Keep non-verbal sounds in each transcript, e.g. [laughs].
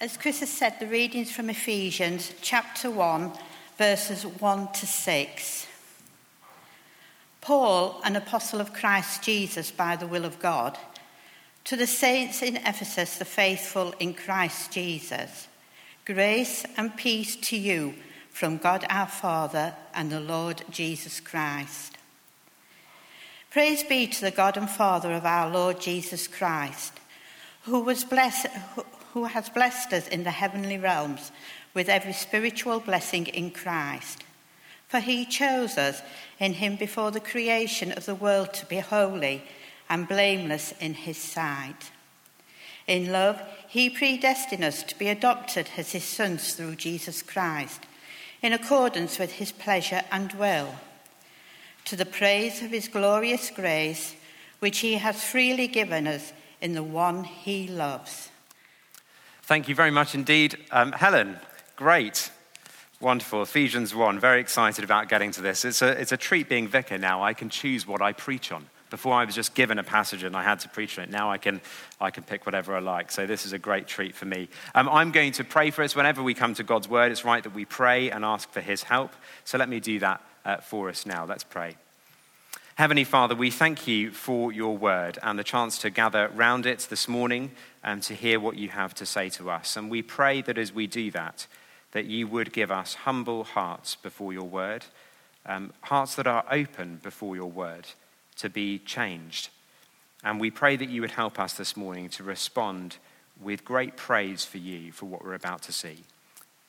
As Chris has said, the readings from Ephesians chapter 1, verses 1 to 6. Paul, an apostle of Christ Jesus by the will of God, to the saints in Ephesus, the faithful in Christ Jesus, grace and peace to you from God our Father and the Lord Jesus Christ. Praise be to the God and Father of our Lord Jesus Christ, who was blessed who has blessed us in the heavenly realms with every spiritual blessing in Christ. For he chose us in him before the creation of the world to be holy and blameless in his sight. In love, he predestined us to be adopted as his sons through Jesus Christ, in accordance with his pleasure and will, to the praise of his glorious grace, which he has freely given us in the one he loves. Thank you very much indeed. Um, Helen, great. Wonderful. Ephesians 1, very excited about getting to this. It's a, it's a treat being vicar now. I can choose what I preach on. Before I was just given a passage and I had to preach on it. Now I can, I can pick whatever I like. So this is a great treat for me. Um, I'm going to pray for us. Whenever we come to God's word, it's right that we pray and ask for his help. So let me do that uh, for us now. Let's pray. Heavenly Father, we thank you for your word and the chance to gather round it this morning and to hear what you have to say to us. And we pray that as we do that, that you would give us humble hearts before your word, um, hearts that are open before your word to be changed. And we pray that you would help us this morning to respond with great praise for you for what we're about to see.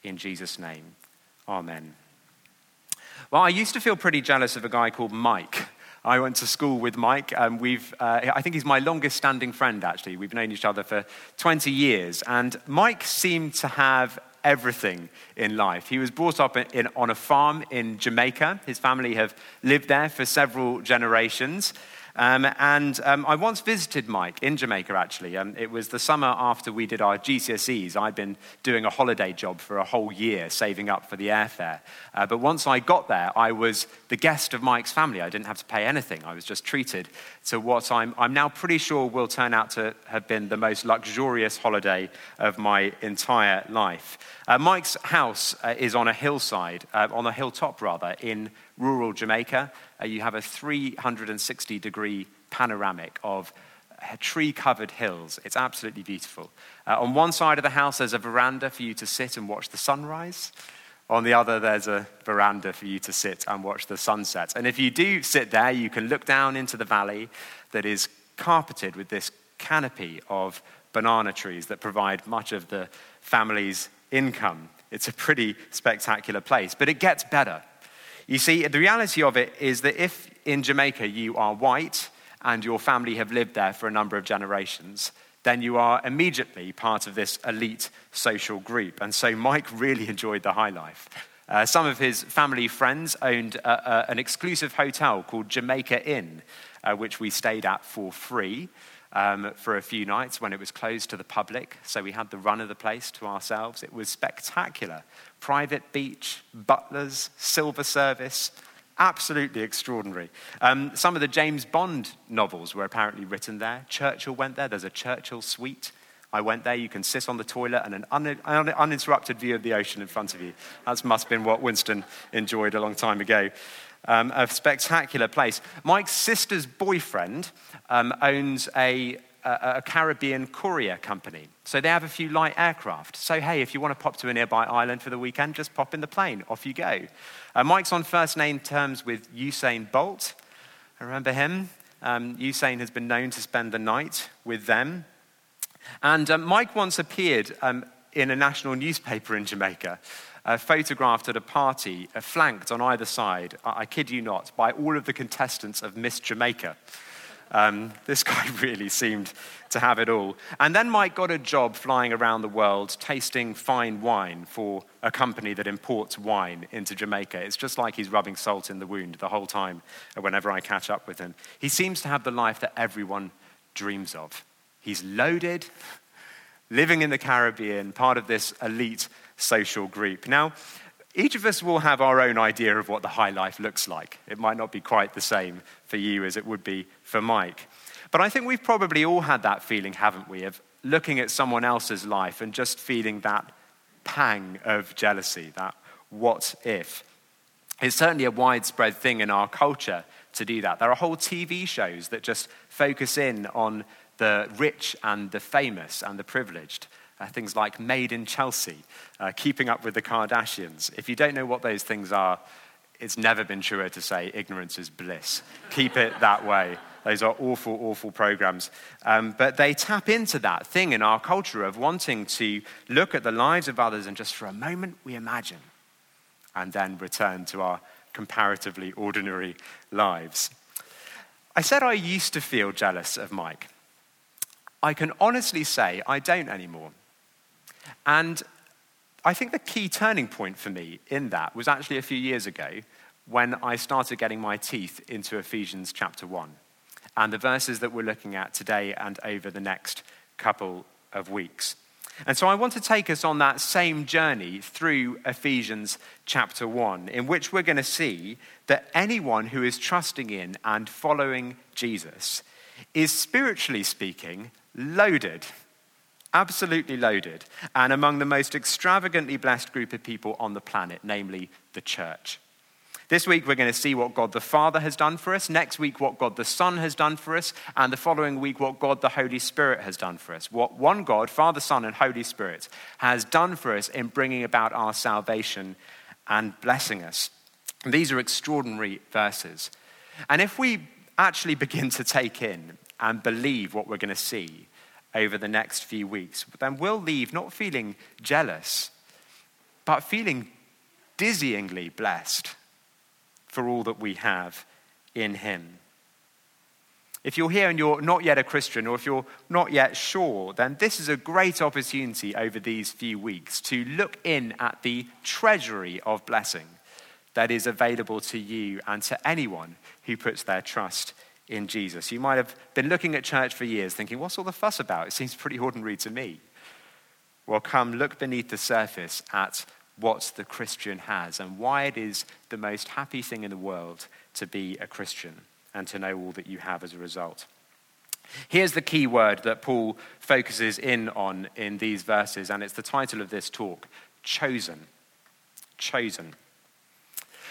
In Jesus' name, amen. Well, I used to feel pretty jealous of a guy called Mike. I went to school with Mike. and we've, uh, I think he's my longest standing friend, actually. We've known each other for 20 years. And Mike seemed to have everything in life. He was brought up in, on a farm in Jamaica. His family have lived there for several generations. Um, and um, I once visited Mike in Jamaica, actually. Um, it was the summer after we did our GCSEs. I'd been doing a holiday job for a whole year, saving up for the airfare. Uh, but once I got there, I was the guest of Mike's family. I didn't have to pay anything. I was just treated to what I'm, I'm now pretty sure will turn out to have been the most luxurious holiday of my entire life. Uh, Mike's house uh, is on a hillside, uh, on a hilltop rather, in rural Jamaica. Uh, you have a 360 degree panoramic of uh, tree covered hills. It's absolutely beautiful. Uh, on one side of the house, there's a veranda for you to sit and watch the sunrise. On the other, there's a veranda for you to sit and watch the sunset. And if you do sit there, you can look down into the valley that is carpeted with this canopy of banana trees that provide much of the family's income. It's a pretty spectacular place, but it gets better. You see, the reality of it is that if in Jamaica you are white and your family have lived there for a number of generations, then you are immediately part of this elite social group. And so Mike [laughs] really enjoyed the high life. Uh, some of his family friends owned a, a, an exclusive hotel called Jamaica Inn, uh, which we stayed at for free um, for a few nights when it was closed to the public. So we had the run of the place to ourselves. It was spectacular. Private beach, butlers, silver service, absolutely extraordinary. Um, some of the James Bond novels were apparently written there. Churchill went there. There's a Churchill suite. I went there. You can sit on the toilet and an un- un- uninterrupted view of the ocean in front of you. That must have been what Winston enjoyed a long time ago. Um, a spectacular place. Mike's sister's boyfriend um, owns a, a, a, Caribbean courier company. So they have a few light aircraft. So, hey, if you want to pop to a nearby island for the weekend, just pop in the plane. Off you go. Uh, Mike's on first name terms with Usain Bolt. I remember him. Um, Usain has been known to spend the night with them. And um, Mike once appeared um, in a national newspaper in Jamaica uh, photographed at a party, uh, flanked on either side, I, I, kid you not, by all of the contestants of Miss Jamaica. Um, this [laughs] guy really seemed to have it all. And then Mike got a job flying around the world tasting fine wine for a company that imports wine into Jamaica. It's just like he's rubbing salt in the wound the whole time whenever I catch up with him. He seems to have the life that everyone dreams of. He's loaded, [laughs] living in the Caribbean, part of this elite social group. Now, each of us will have our own idea of what the high life looks like. It might not be quite the same for you as it would be for Mike. But I think we've probably all had that feeling, haven't we, of looking at someone else's life and just feeling that pang of jealousy, that what if. It's certainly a widespread thing in our culture to do that. There are whole TV shows that just focus in on the rich and the famous and the privileged. Uh, things like Made in Chelsea, uh, Keeping Up with the Kardashians. If you don't know what those things are, it's never been truer to say ignorance is bliss. Keep it that way. Those are awful, awful programs. Um, but they tap into that thing in our culture of wanting to look at the lives of others and just for a moment we imagine and then return to our comparatively ordinary lives. I said I used to feel jealous of Mike. I can honestly say I don't anymore. And I think the key turning point for me in that was actually a few years ago when I started getting my teeth into Ephesians chapter 1 and the verses that we're looking at today and over the next couple of weeks. And so I want to take us on that same journey through Ephesians chapter 1, in which we're going to see that anyone who is trusting in and following Jesus is, spiritually speaking, loaded. Absolutely loaded. And among the most extravagantly blessed group of people on the planet, namely the church. This week, we're going to see what God the Father has done for us. Next week, what God the Son has done for us. And the following week, what God the Holy Spirit has done for us. What one God, Father, Son, and Holy Spirit, has done for us in bringing about our salvation and blessing us. These are extraordinary verses. And if we actually begin to take in and believe what we're going to see over the next few weeks, then we'll leave not feeling jealous, but feeling dizzyingly blessed for all that we have in Him. If you're here and you're not yet a Christian, or if you're not yet sure, then this is a great opportunity over these few weeks to look in at the treasury of blessing that is available to you and to anyone who puts their trust in Jesus. You might have been looking at church for years thinking, what's all the fuss about? It seems pretty ordinary to me. Well, come look beneath the surface at what the Christian has and why it is the most happy thing in the world to be a Christian and to know all that you have as a result. Here's the key word that Paul focuses in on in these verses, and it's the title of this talk chosen. Chosen.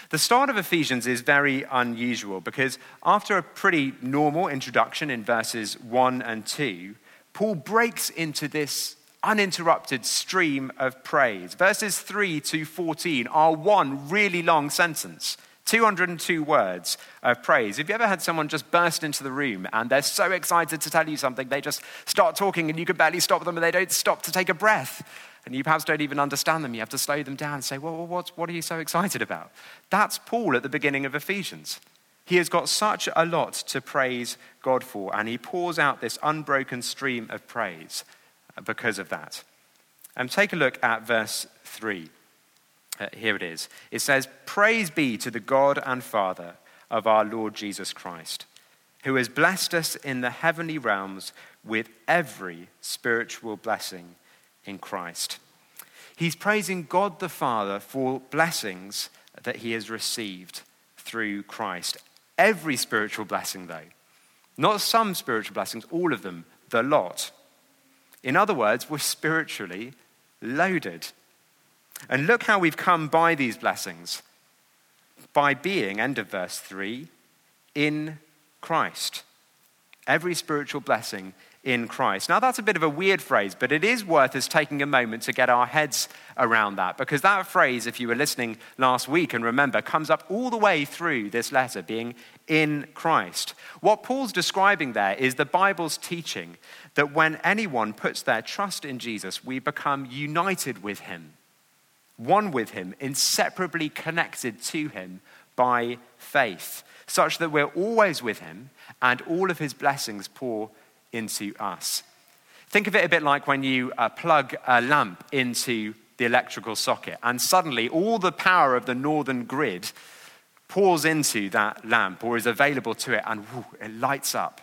The start of Ephesians is very unusual because after a pretty normal introduction in verses 1 and 2, Paul breaks into this uninterrupted stream of praise. Verses 3 to 14 are one really long sentence. 202 words of praise. Have you ever had someone just burst into the room and they're so excited to tell you something, they just start talking and you can barely stop them and they don't stop to take a breath? And you perhaps don't even understand them. You have to slow them down and say, well, what, what are you so excited about? That's Paul at the beginning of Ephesians. He has got such a lot to praise God for, and he pours out this unbroken stream of praise because of that. And take a look at verse 3. Uh, here it is. It says, Praise be to the God and Father of our Lord Jesus Christ, who has blessed us in the heavenly realms with every spiritual blessing in Christ. He's praising God the Father for blessings that he has received through Christ. Every spiritual blessing, though. Not some spiritual blessings, all of them, the lot. In other words, we're spiritually loaded. And look how we've come by these blessings by being, end of verse 3, in Christ. Every spiritual blessing in Christ. Now, that's a bit of a weird phrase, but it is worth us taking a moment to get our heads around that because that phrase, if you were listening last week and remember, comes up all the way through this letter, being in Christ. What Paul's describing there is the Bible's teaching that when anyone puts their trust in Jesus, we become united with him, one with him, inseparably connected to him by faith, such that we're always with him and all of his blessings pour into us. Think of it a bit like when you uh, plug a lamp into the electrical socket, and suddenly all the power of the northern grid pours into that lamp or is available to it, and whoo, it lights up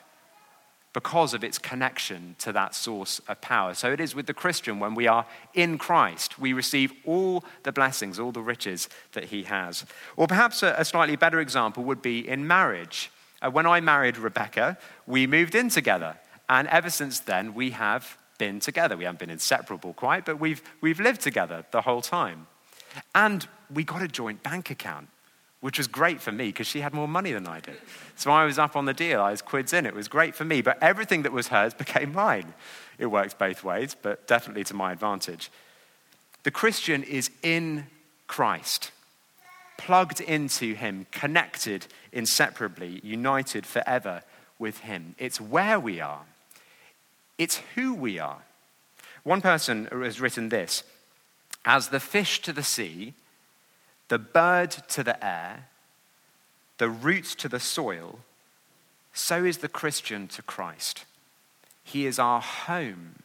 because of its connection to that source of power. So it is with the Christian when we are in Christ, we receive all the blessings, all the riches that he has. Or perhaps a, a slightly better example would be in marriage. Uh, when I married Rebecca, we moved in together. And ever since then, we have been together. We haven't been inseparable quite, but we've, we've lived together the whole time. And we got a joint bank account, which was great for me because she had more money than I did. So I was up on the deal, I was quids in. It was great for me, but everything that was hers [laughs] became mine. It works both ways, but definitely to my advantage. The Christian is in Christ, plugged into Him, connected inseparably, united forever with Him. It's where we are, it's who we are. One person has written this As the fish to the sea, the bird to the air, the roots to the soil, so is the Christian to Christ. He is our home,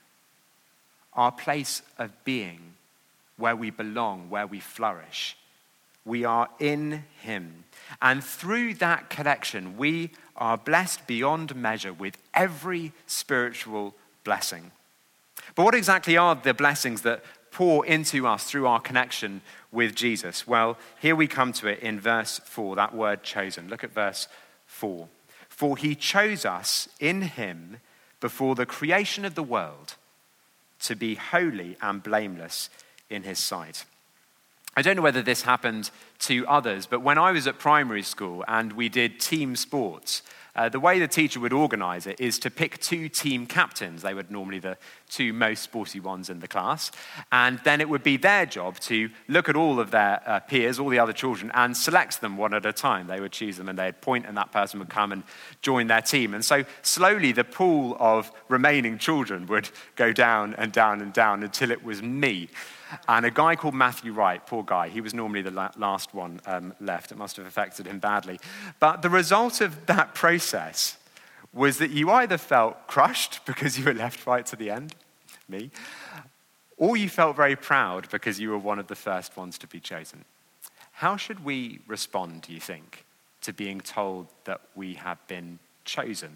our place of being, where we belong, where we flourish. We are in Him. And through that connection, we are blessed beyond measure with every spiritual blessing. But what exactly are the blessings that pour into us through our connection with Jesus? Well, here we come to it in verse 4, that word chosen. Look at verse 4. For he chose us in him before the creation of the world to be holy and blameless in his sight. I don't know whether this happened to others, but when I was at primary school and we did team sports, uh, the way the teacher would organize it is to pick two team captains. They were normally the two most sporty ones in the class. And then it would be their job to look at all of their uh, peers, all the other children, and select them one at a time. They would choose them and they'd point, and that person would come and join their team. And so slowly the pool of remaining children would go down and down and down until it was me. And a guy called Matthew Wright, poor guy, he was normally the la- last one um, left. It must have affected him badly. But the result of that process was that you either felt crushed [laughs] because you were left right to the end, me, or you felt very proud because you were one of the first ones to be chosen. How should we respond, do you think, to being told that we have been chosen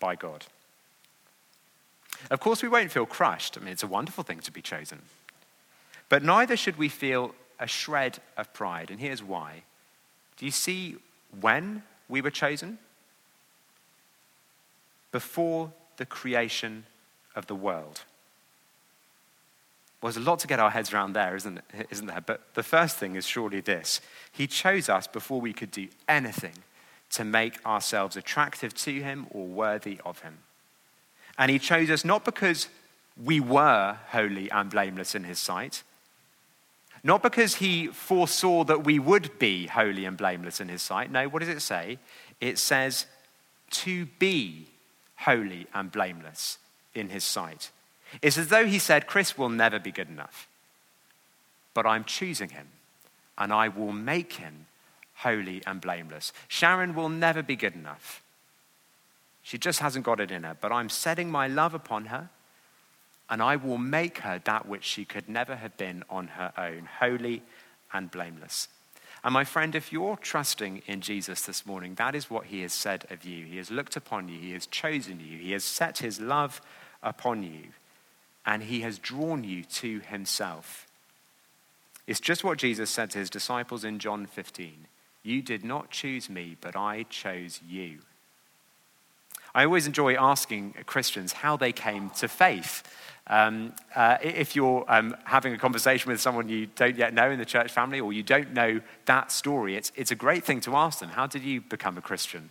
by God? Of course, we won't feel crushed. I mean, it's a wonderful thing to be chosen. But neither should we feel a shred of pride. And here's why. Do you see when we were chosen? Before the creation of the world. Well, there's a lot to get our heads around there, isn't, it? isn't there? But the first thing is surely this He chose us before we could do anything to make ourselves attractive to Him or worthy of Him. And He chose us not because we were holy and blameless in His sight, not because he foresaw that we would be holy and blameless in his sight. No, what does it say? It says to be holy and blameless in his sight. It's as though he said, Chris will never be good enough, but I'm choosing him and I will make him holy and blameless. Sharon will never be good enough. She just hasn't got it in her, but I'm setting my love upon her and I will make her that which she could never have been on her own, holy and blameless. And my friend, if you're trusting in Jesus this morning, that is what he has said of you. He has looked upon you, he has chosen you, he has set his love upon you, and he has drawn you to himself. It's just what Jesus said to his disciples in John 15 You did not choose me, but I chose you. I always enjoy asking Christians how they came to faith. Um, uh, if you're um, having a conversation with someone you don't yet know in the church family or you don't know that story, it's, it's a great thing to ask them. How did you become a Christian?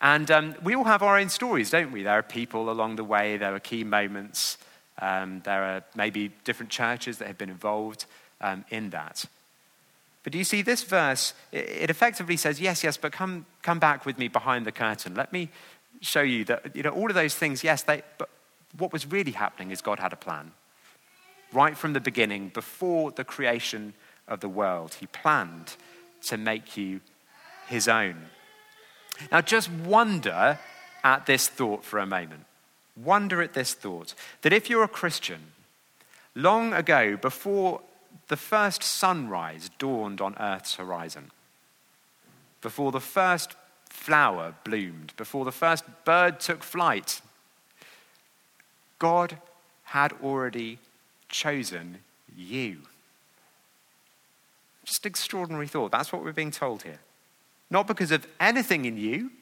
And um, we all have our own stories, don't we? There are people along the way, there are key moments, um, there are maybe different churches that have been involved um, in that. But do you see this verse? It effectively says, Yes, yes, but come, come back with me behind the curtain. Let me show you that, you know, all of those things, yes, they, but what was really happening is God had a plan. Right from the beginning, before the creation of the world, He planned to make you His own. Now, just wonder at this thought for a moment. Wonder at this thought that if you're a Christian, long ago, before the first sunrise dawned on Earth's horizon, before the first flower bloomed, before the first bird took flight, God had already chosen you. Just extraordinary thought. That's what we're being told here. Not because of anything in you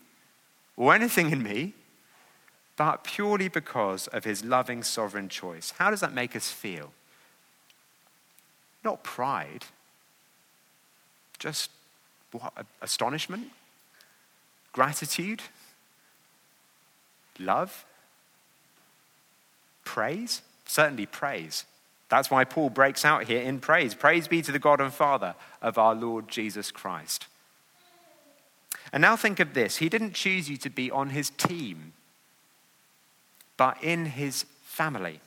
or anything in me, but purely because of his loving sovereign choice. How does that make us feel? Not pride, just what, astonishment, gratitude, love, praise. Certainly, praise. That's why Paul breaks out here in praise. Praise be to the God and Father of our Lord Jesus Christ. And now think of this He didn't choose you to be on his team, but in his family.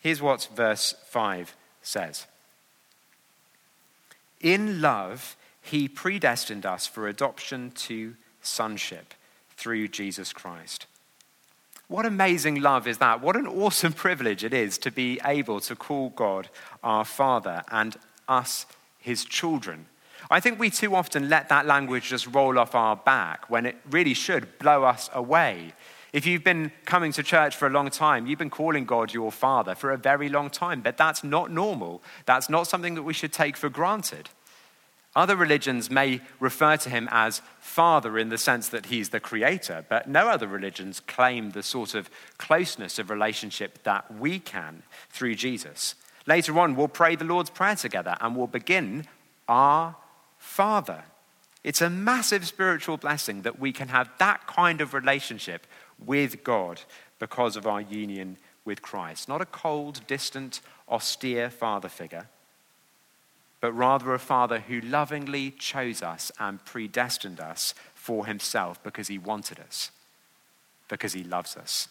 Here's what verse 5 says In love, he predestined us for adoption to sonship through Jesus Christ. What amazing love is that? What an awesome [laughs] privilege it is to be able to call God our Father and us his children. I think we too often let that language just roll off our back when it really should blow us away. If you've been coming to church for a long time, you've been calling God your Father for a very long time, but that's not normal. That's not something that we should take for granted. Other religions may refer to him as Father in the sense that he's the creator, but no other religions claim the sort of closeness of relationship that we can through Jesus. Later on, we'll pray the Lord's Prayer together and we'll begin Our Father. It's a massive spiritual blessing that we can have that kind of relationship with God because of our union with Christ. Not a cold, distant, austere father figure but rather a Father who lovingly chose us and predestined us for himself because he wanted us, because he loves us.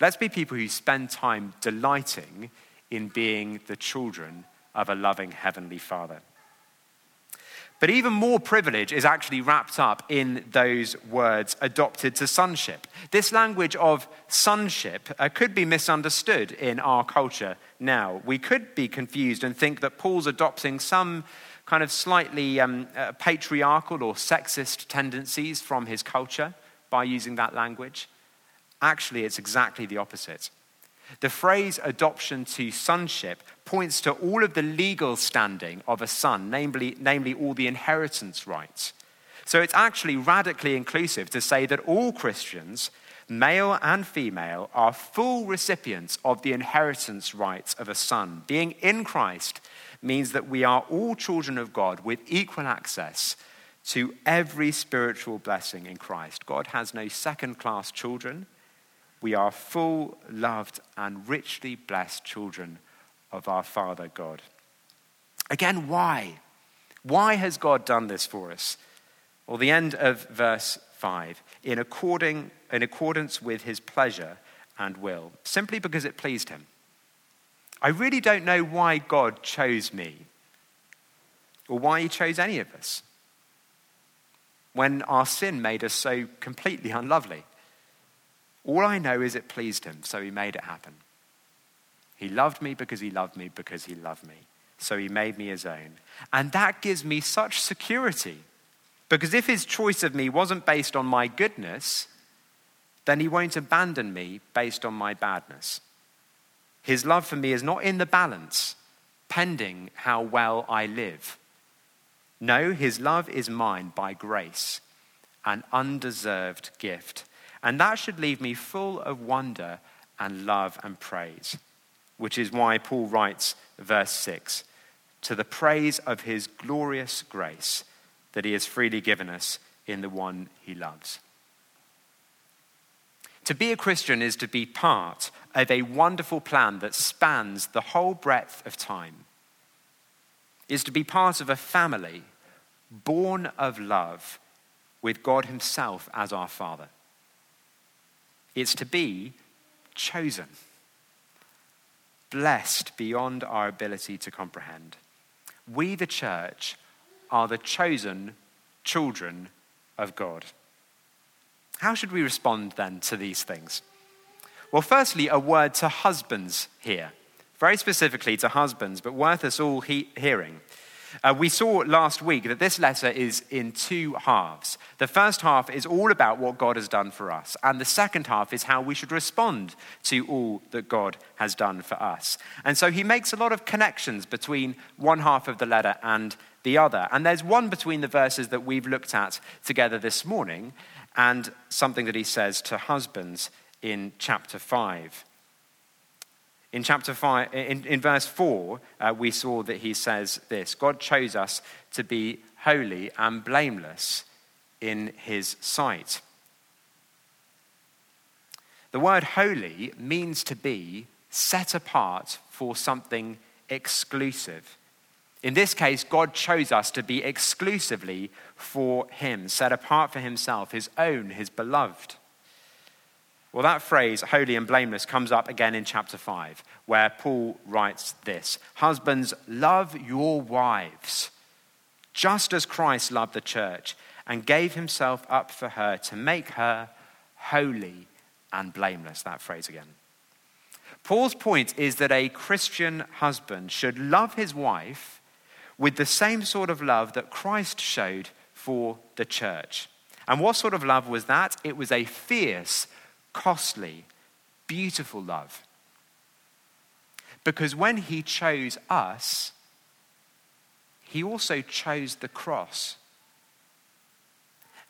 Let's be people who spend time delighting in being the children of a loving Heavenly Father. But even more privilege is actually wrapped up in those words adopted to sonship. This language of sonship uh, could be misunderstood in our culture now. We could be confused and think that Paul's adopting some kind of slightly um, uh, patriarchal or sexist tendencies from his culture by using that language. Actually, it's exactly the opposite. The phrase adoption to sonship points to all of the legal standing of a son, namely, namely all the inheritance rights. So it's actually radically inclusive to say that all Christians, male and female, are full recipients of the inheritance rights of a son. Being in Christ means that we are all children of God with equal access to every spiritual blessing in Christ. God has no second class children. We are full, loved, and richly blessed children of our Father God. Again, why? Why has God done this for us? Well, the end of verse 5 in, according, in accordance with his pleasure and will, simply because it pleased him. I really don't know why God chose me or why he chose any of us when our sin made us so completely unlovely. All I know is it pleased him, so he made it happen. He loved me because he loved me because he loved me. So he made me his own. And that gives me such security. Because if his choice of me wasn't based on my goodness, then he won't abandon me based on my badness. His love for me is not in the balance, pending how well I live. No, his love is mine by grace, an undeserved gift. And that should leave me full of wonder and love and praise, which is why Paul writes, verse 6 to the praise of his glorious grace that he has freely given us in the one he loves. To be a Christian is to be part of a wonderful plan that spans the whole breadth of time, is to be part of a family born of love with God Himself as our Father. It's to be chosen, blessed beyond our ability to comprehend. We, the church, are the chosen children of God. How should we respond then to these things? Well, firstly, a word to husbands here, very specifically to husbands, but worth us all he- hearing. Uh, we saw last week that this letter is in two halves. The first half is all about what God has done for us, and the second half is how we should respond to all that God has done for us. And so he makes a lot of connections between one half of the letter and the other. And there's one between the verses that we've looked at together this morning, and something that he says to husbands in chapter 5. In chapter 5, in, in verse 4, uh, we saw that he says this God chose us to be holy and blameless in his sight. The word holy means to be set apart for something exclusive. In this case, God chose us to be exclusively for Him, set apart for Himself, His own, His beloved. Well, that phrase, holy and blameless, comes up again in chapter 5, where Paul writes this Husbands, love your wives, just as Christ loved the church and gave himself up for her to make her holy and blameless. That phrase again. Paul's point is that a Christian husband should love his wife with the same sort of love that Christ showed for the church. And what sort of love was that? It was a fierce, costly, beautiful love. Because when he chose us, he also chose the cross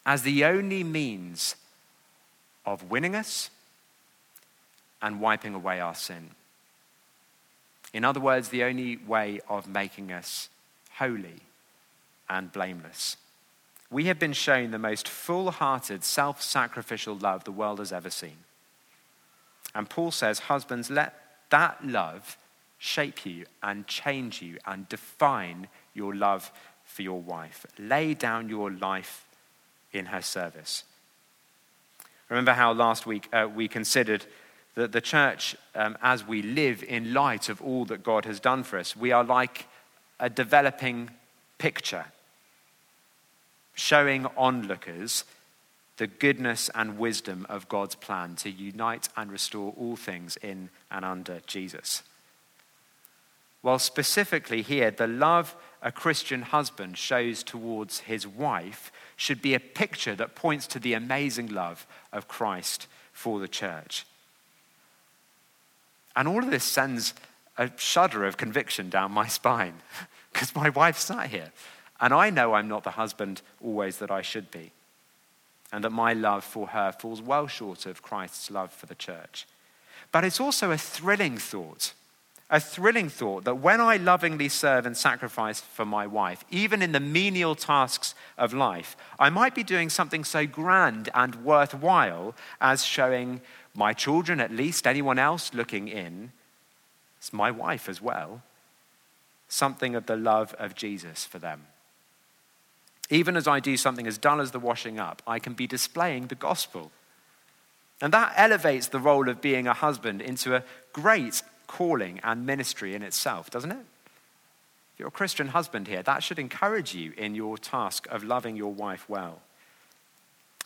as the only means of winning us and wiping away our sin. In other words, the only way of making us holy and blameless. We have been shown the most full hearted, self sacrificial love the world has ever seen. And Paul says, Husbands, let that love shape you and change you and define your love for your wife. Lay down your life in her service. Remember how last week uh, we considered that the church, um, as we live in light of all that God has done for us, we are like a developing picture, showing onlookers the goodness and wisdom of God's plan to unite and restore all things in and under Jesus. While specifically here, the love a Christian husband shows towards his wife should be a picture that points to the amazing love of Christ for the church. And all of this sends a shudder of conviction down my spine [laughs] because my wife sat here. And I know I'm not the husband always that I should be. And that my love for her falls well short of Christ's love for the church. But it's also a thrilling thought a thrilling thought that when I lovingly serve and sacrifice for my wife, even in the menial tasks of life, I might be doing something so grand and worthwhile as showing my children, at least anyone else looking in, it's my wife as well, something of the love of Jesus for them. Even as I do something as dull as the washing up, I can be displaying the gospel. And that elevates the role of being a husband into a great calling and ministry in itself, doesn't it? If you're a Christian husband here, that should encourage you in your task of loving your wife well.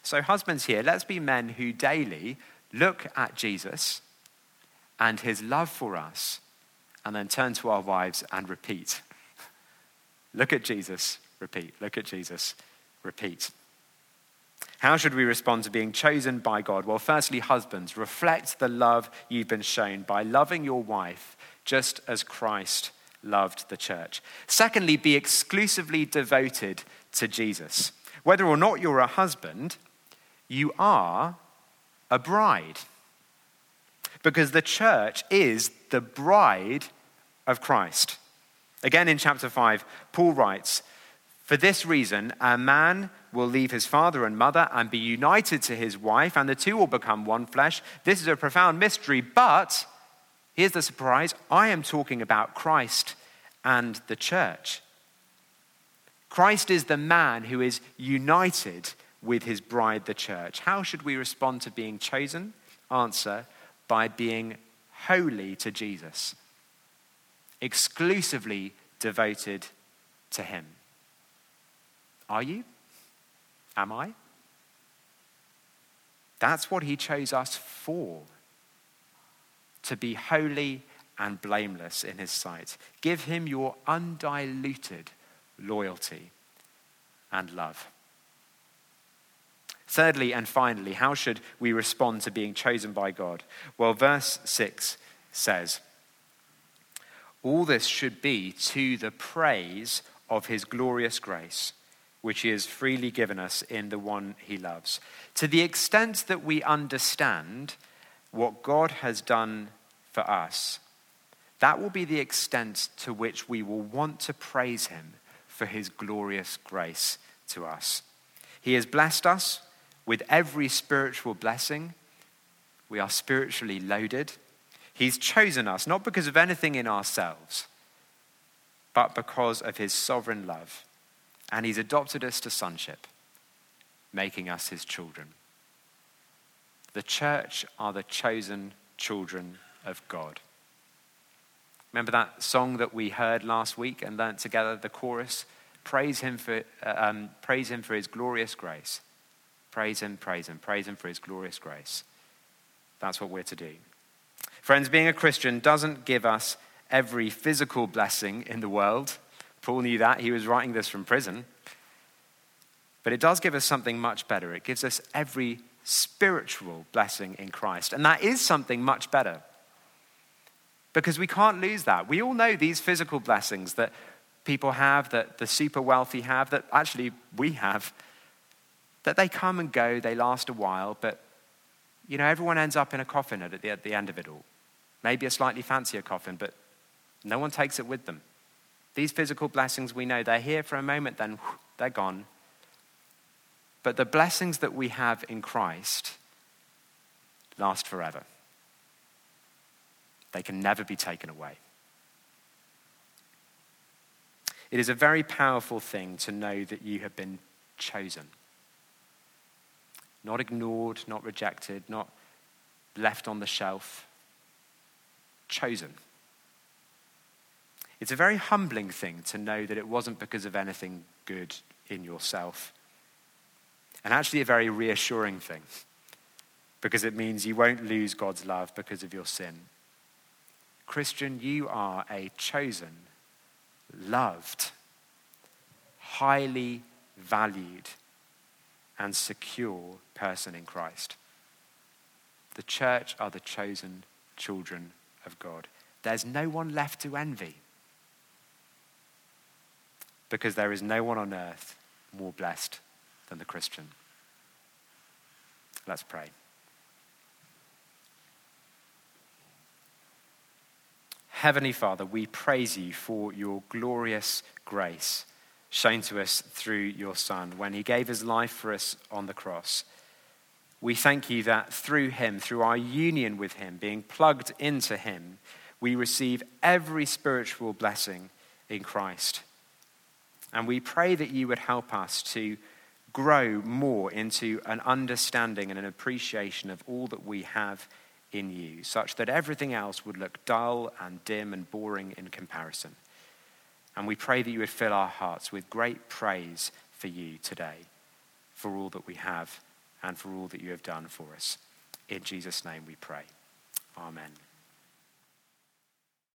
So, husbands here, let's be men who daily look at Jesus and his love for us and then turn to our wives and repeat. [laughs] look at Jesus, repeat. Look at Jesus, repeat. How should we respond to being chosen by God? Well, firstly, husbands, reflect the love you've been shown by loving your wife just as Christ loved the church. Secondly, be exclusively devoted to Jesus. Whether or not you're a husband, you are a bride. Because the church is the bride of Christ. Again, in chapter 5, Paul writes, For this reason, a man will leave his father and mother and be united to his wife, and the two will become one flesh. This is a profound mystery, but here's the surprise I am talking about Christ and the church. Christ is the man who is united with his bride, the church. How should we respond to being chosen? Answer by being holy to Jesus, exclusively devoted to him. Are you? Am I? That's what he chose us for to be holy and blameless in his sight. Give him your undiluted loyalty and love. Thirdly and finally, how should we respond to being chosen by God? Well, verse 6 says, All this should be to the praise of his glorious grace which he has freely given us in the one he loves. To the extent that we understand what God has done for us, that will be the extent to which we will want to praise him for his glorious grace to us. He has blessed us with every spiritual blessing. We are spiritually loaded. He's chosen us not because of anything in ourselves, but because of his sovereign love. And he's adopted us to sonship, making us his children. The church are the chosen children of God. Remember that song that we heard last week and learnt together, the chorus? Praise him for, uh, um, praise him for his glorious grace. Praise him, praise him, praise him for his glorious grace. That's what we're to do. Friends, being a Christian doesn't give us every physical blessing in the world. Paul knew that. He was writing this from prison. But it does give us something much better. It gives us every spiritual blessing in Christ. And that is something much better. Because we can't lose that. We all know these physical blessings that people have, that the super wealthy have, that actually we have, that they come and go, they last a while, but you know, everyone ends up in a coffin at the, at the end of it all. Maybe a slightly fancier coffin, but no one takes it with them. These physical blessings we know, they're here for a moment, then they're gone. But the blessings that we have in Christ last forever. They can never be taken away. It is a very powerful thing to know that you have been chosen. Not ignored, not rejected, not left on the shelf. Chosen. It's a very humbling thing to know that it wasn't because of anything good in yourself. And actually, a very reassuring thing because it means you won't lose God's love because of your sin. Christian, you are a chosen, loved, highly valued, and secure person in Christ. The church are the chosen children of God. There's no one left to envy because there is no one on earth more blessed than the Christian. Let's pray. Heavenly Father, we praise you for your glorious grace shown to us through your Son when he gave his life for us on the cross. We thank you that through him, through our union with him, being plugged into him, we receive every spiritual blessing in Christ. And we pray that you would help us to grow more into an understanding and an appreciation of all that we have in you, such that everything else would look dull and dim and boring in comparison. And we pray that you would fill our hearts with great praise for you today, for all that we have and for all that you have done for us. In Jesus' name we pray. Amen.